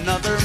another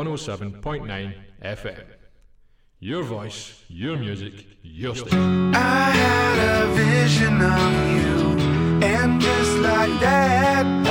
107.9 FM. Your voice, your music, your station. I had a vision of you, and just like that.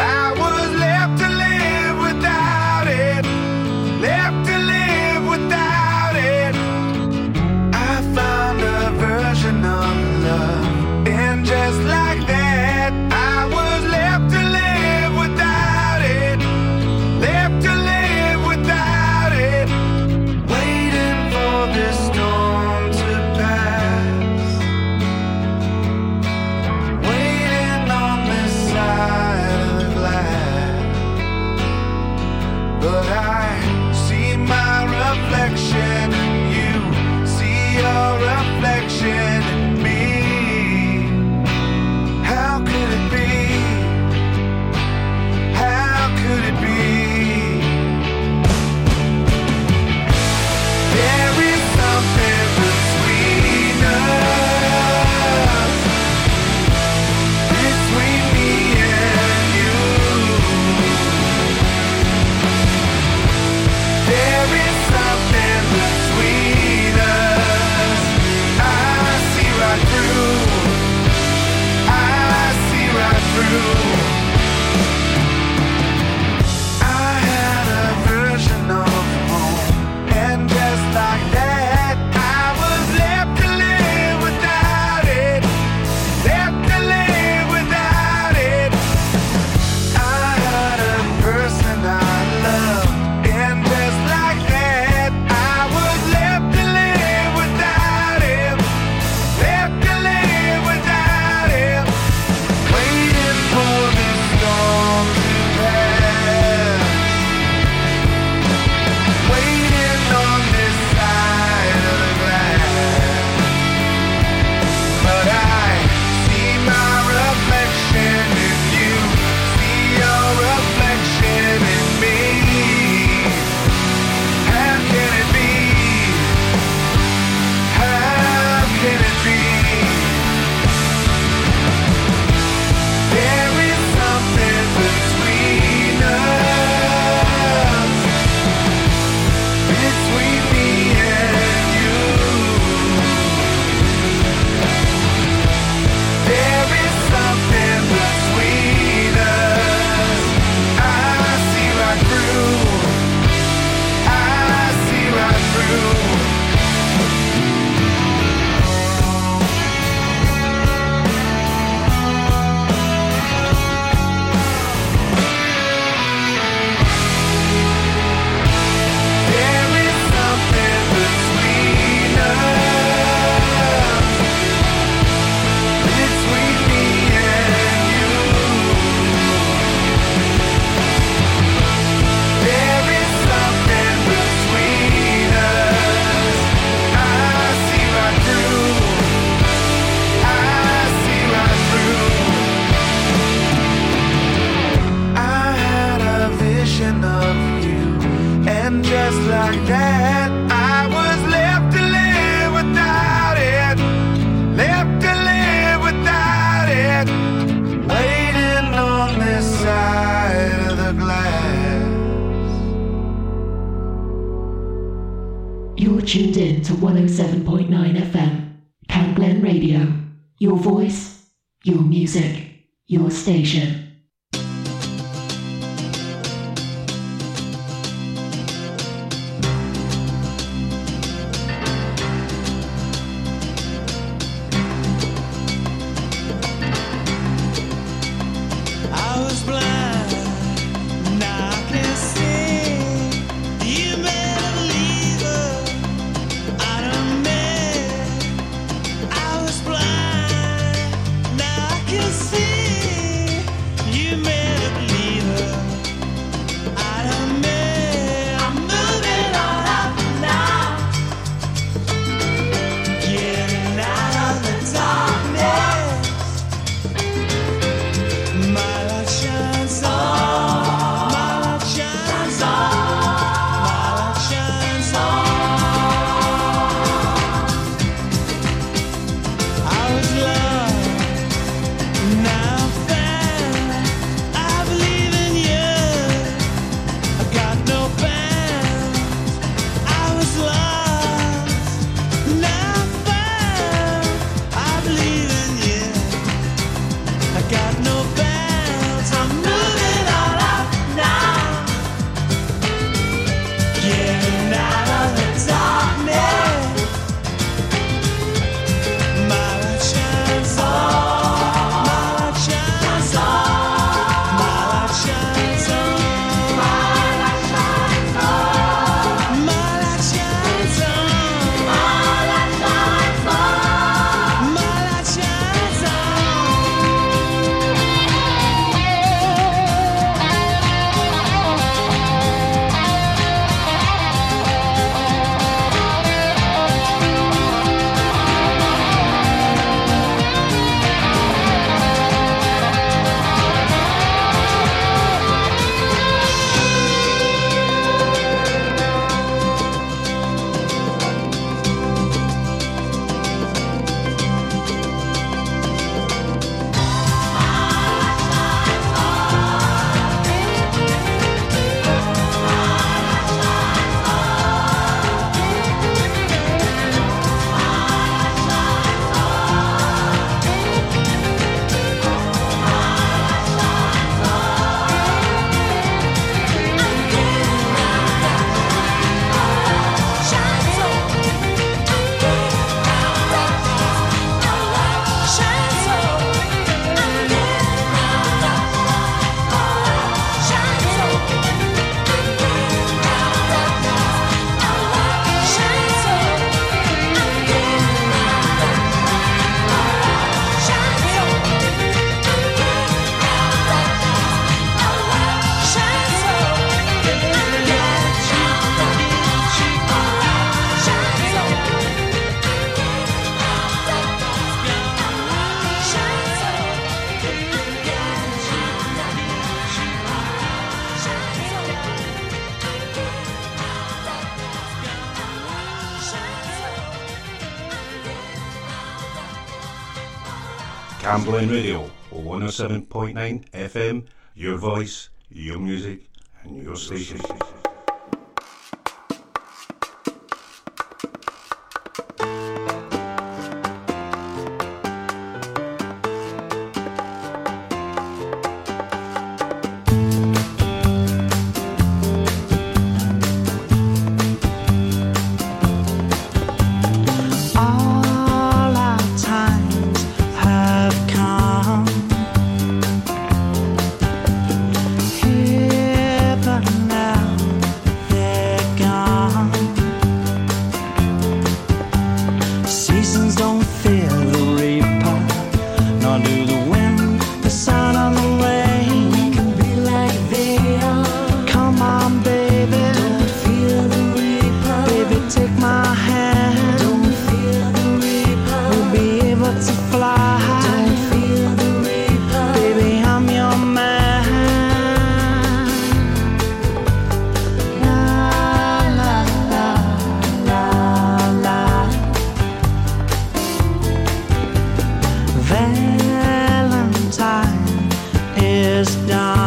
Glen Radio 107.9 FM, your voice, your music, and your station. just die.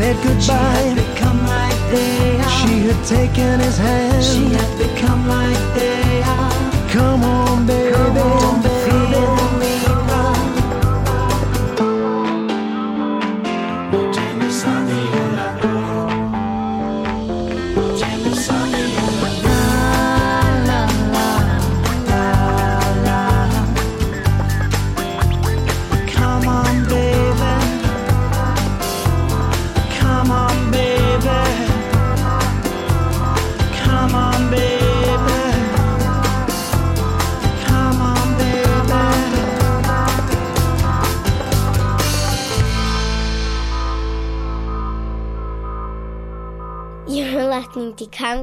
Said She had goodbye. become like they are. She had taken his hand. She had become like they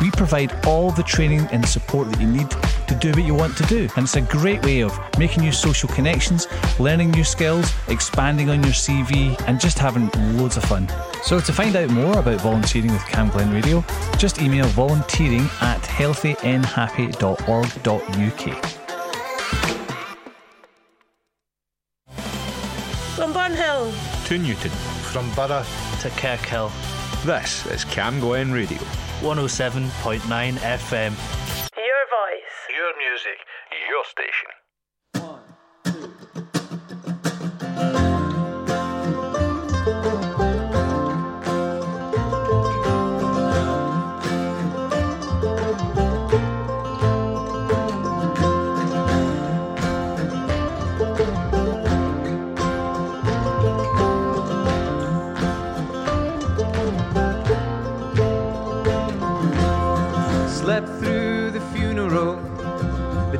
We provide all the training and support that you need to do what you want to do. And it's a great way of making new social connections, learning new skills, expanding on your CV, and just having loads of fun. So, to find out more about volunteering with Cam Glen Radio, just email volunteering at healthynhappy.org.uk. From Burnhill. To Newton. From Borough to Kirkhill, This is Cam Glen Radio. 107.9 FM. Your voice. Your music, your station.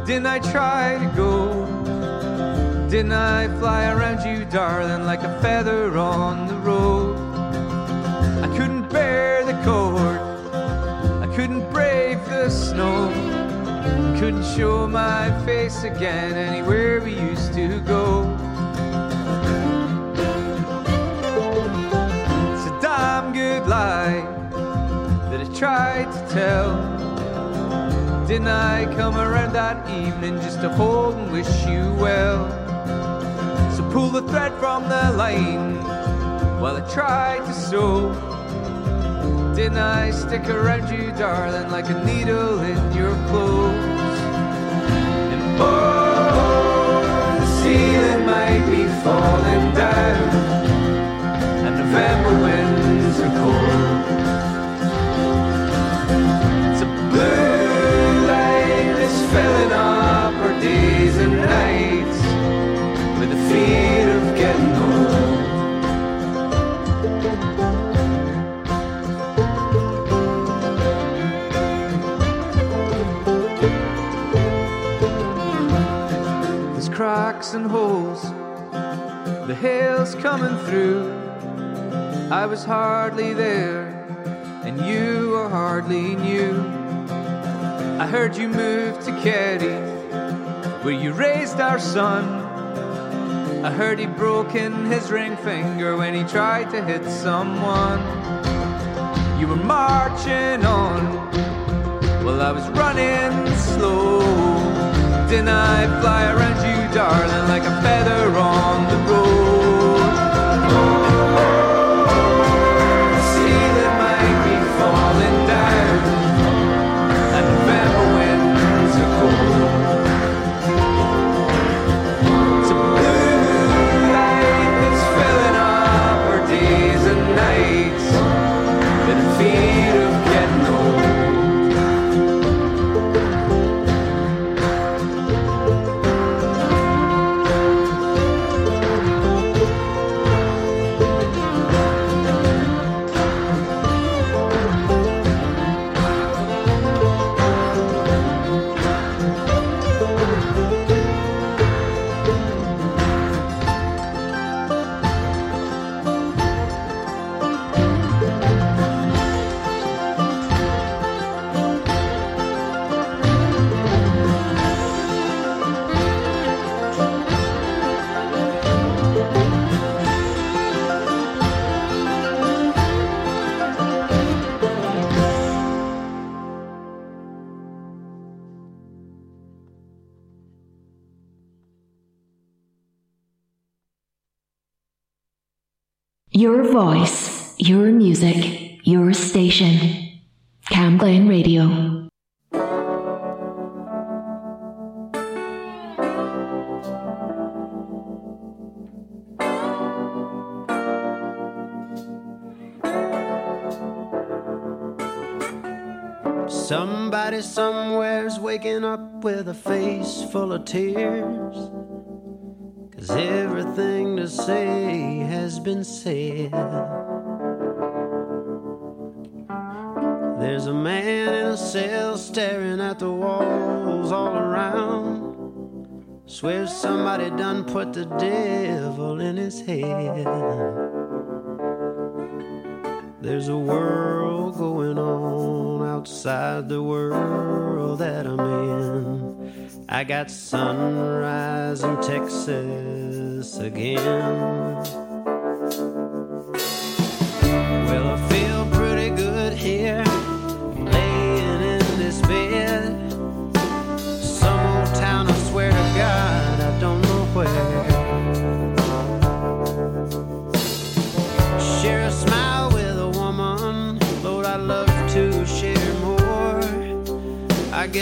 Didn't I try to go? Didn't I fly around you, darling, like a feather on the road? I couldn't bear the cold, I couldn't brave the snow, couldn't show my face again anywhere we used to go. It's a damn good lie that I tried to tell. Didn't I come around that evening just to hold and wish you well? So pull the thread from the line while I tried to sew. Didn't I stick around you, darling, like a needle in your clothes? And oh, the ceiling might be falling down, and November winds are cold. Cracks and holes, the hail's coming through. I was hardly there, and you were hardly new. I heard you moved to Kerry, where you raised our son. I heard he broke in his ring finger when he tried to hit someone. You were marching on while I was running slow. Didn't I fly around you, darling, like a feather on the road? Your voice, your music, your station. Cam Glen Radio. Somebody somewhere's waking up with a face full of tears. Cause everything to say has been said. There's a man in a cell staring at the walls all around. Swears somebody done put the devil in his head. There's a world going on outside the world that I'm in. I got sunrise in Texas again.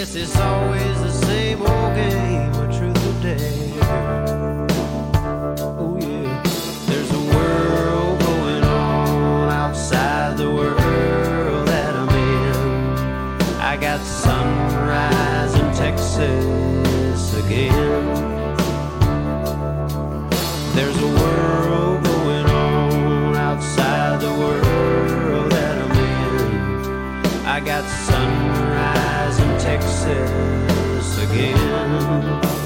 Guess it's always the same old game of truth or dare. Oh yeah, there's a world going on outside the world that I'm in. I got sunrise in Texas again. In again.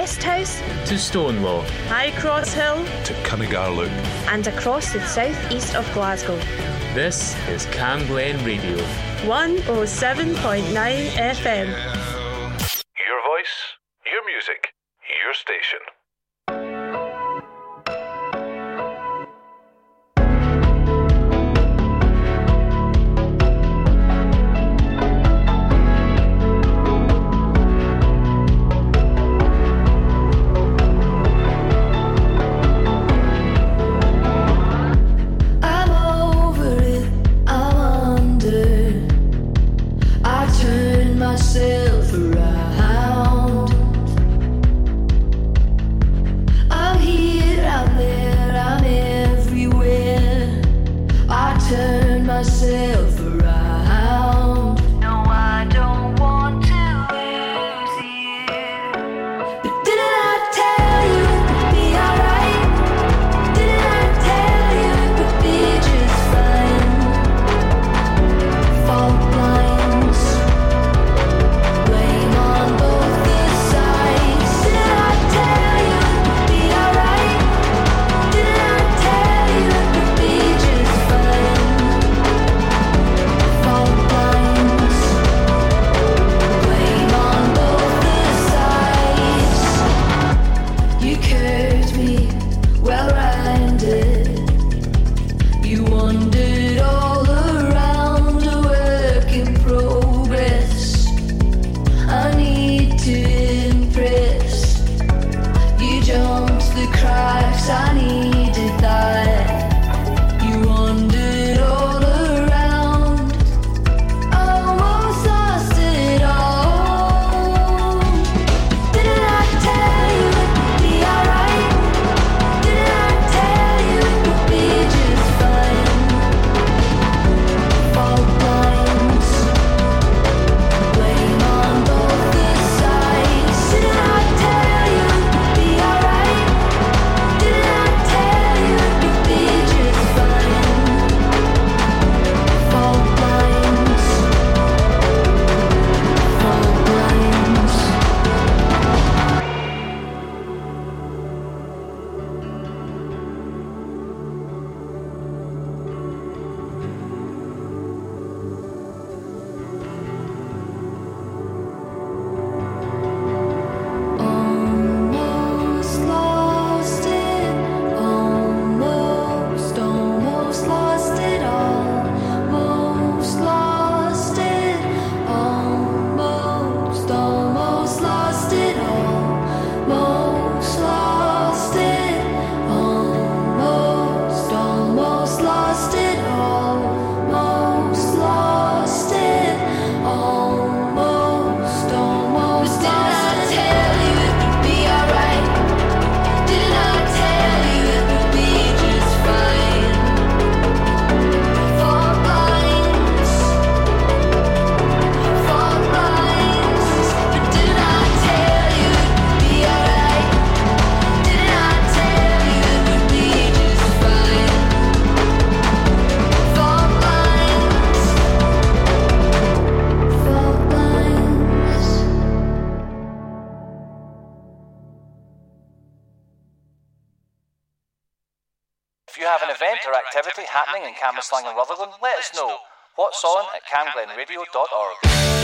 West House to Stonelaw, High Cross Hill to Cuningar Loop, and across the southeast of Glasgow. This is Cam Glen Radio 107.9 FM. happening in Cambuslang and Rutherglen, let us know. What's on at camglenradio.org.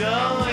going.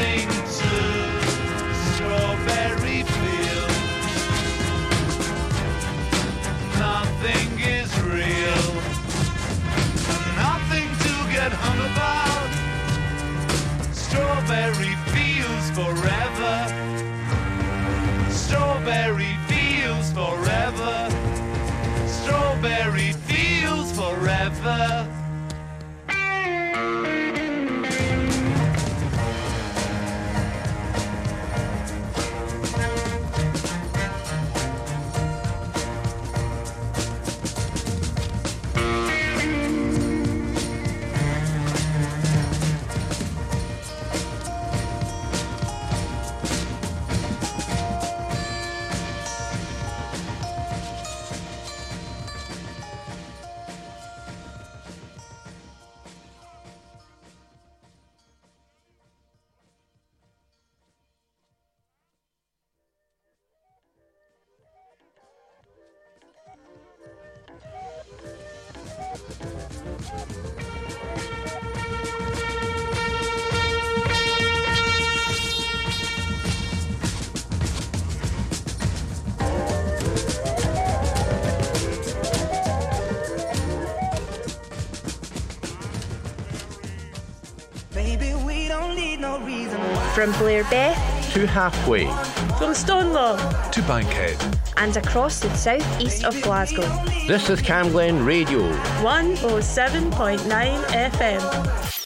Blairbeth to halfway, from Stonelaw to Bankhead, and across the southeast of Glasgow. This is Cam Glen Radio. 107.9 FM.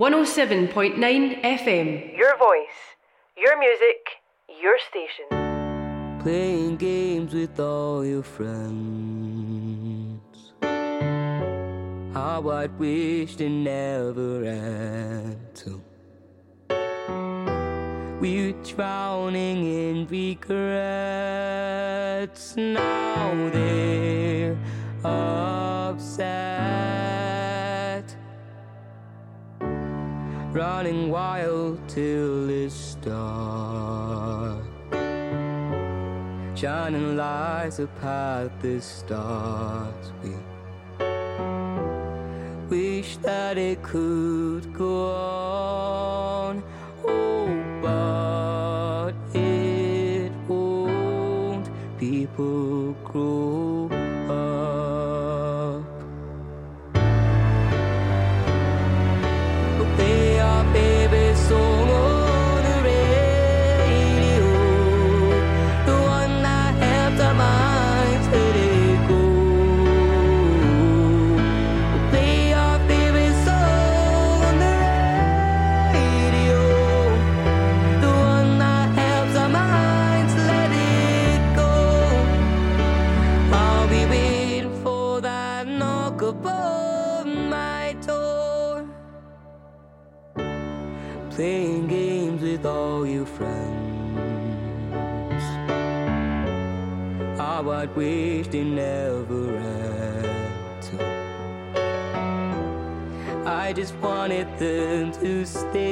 107.9 FM. Your voice, your music, your station. playing games with all your friends. How I'd wish they never had to. We're drowning in regrets. Now they're upset. Running wild till it's dark shining lights upon the stars. We wish that it could go on, oh, but it won't. People grow I just wanted them to stay.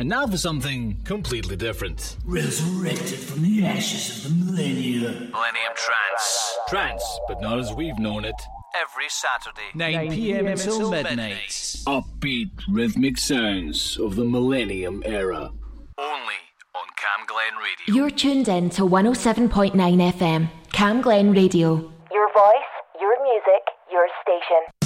And now for something completely different. Resurrected from the ashes of the millennium. Millennium Trance. Trance, but not as we've known it. Every Saturday, 9 p.m. until midnight. Upbeat, rhythmic sounds of the Millennium era. Only on Cam Glen Radio. You're tuned in to 107.9 FM, Cam Glen Radio. Your voice, your music, your station.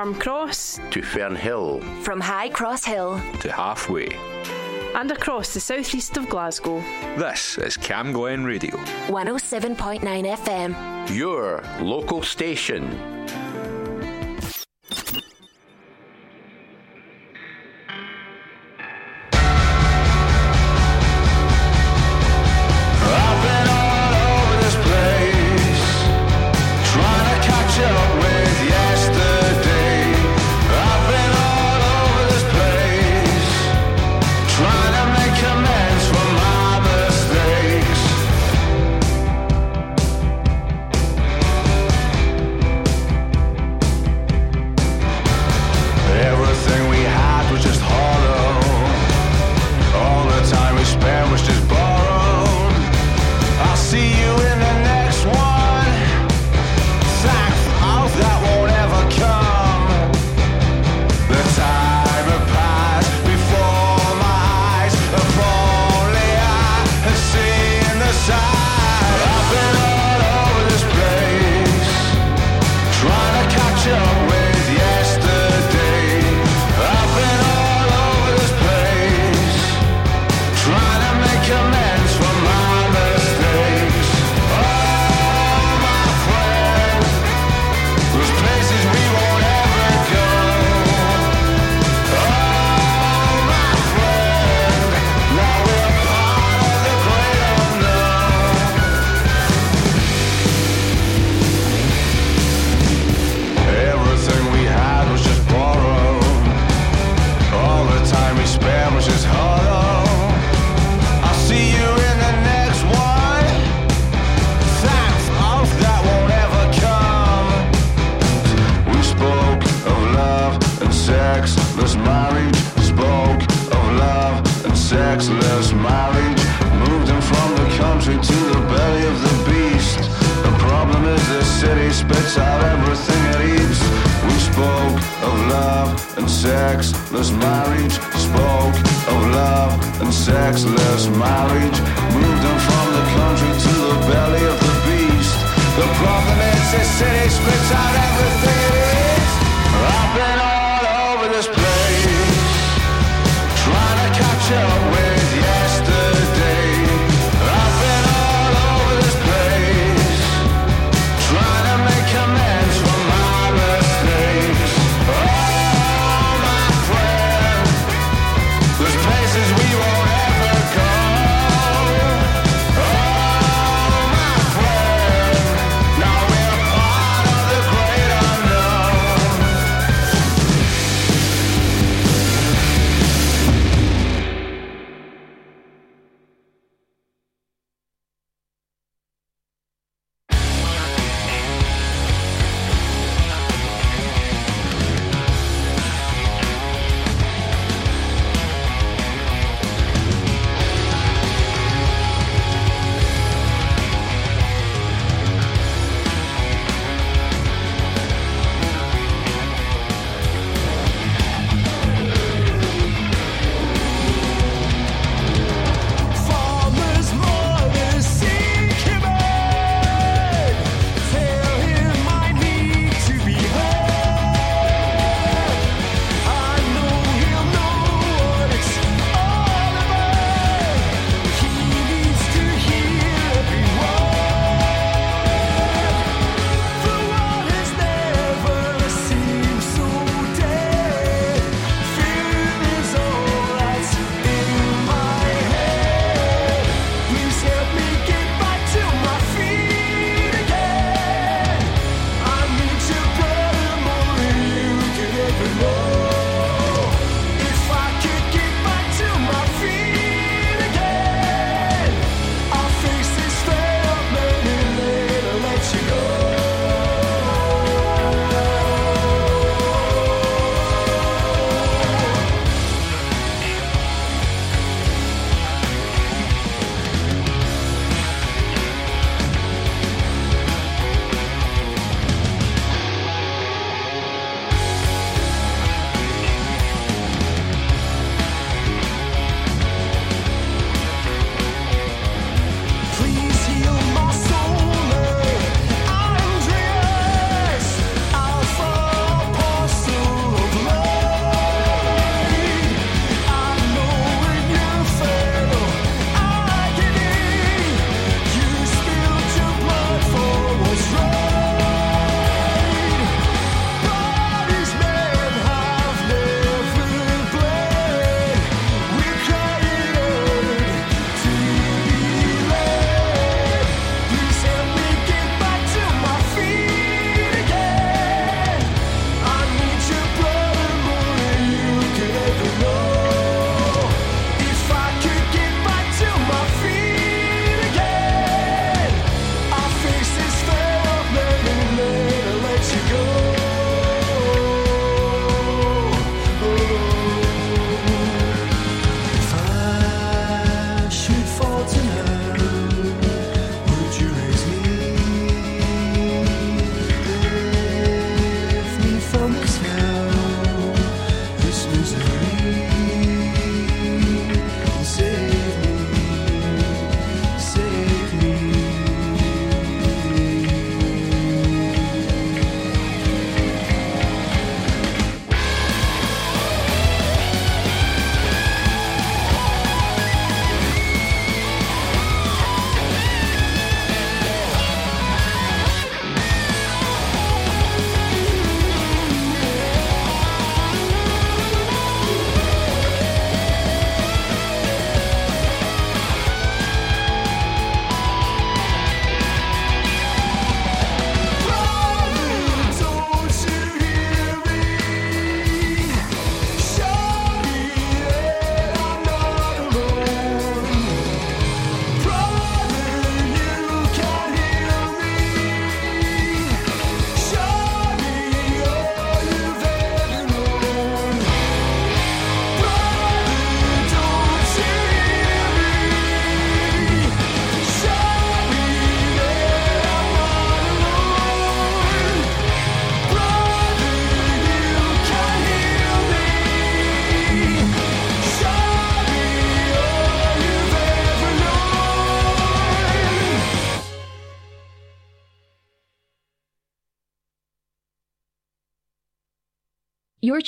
From Cross to Fernhill, from High Crosshill to halfway, and across the southeast of Glasgow. This is Cam Glen Radio, 107.9 FM. Your local station. he spits out everything it eats. We spoke of love and sexless marriage. Spoke of love and sexless marriage. Moved on from the country to the belly of the beast. The problem is this city spits out everything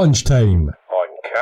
Lunchtime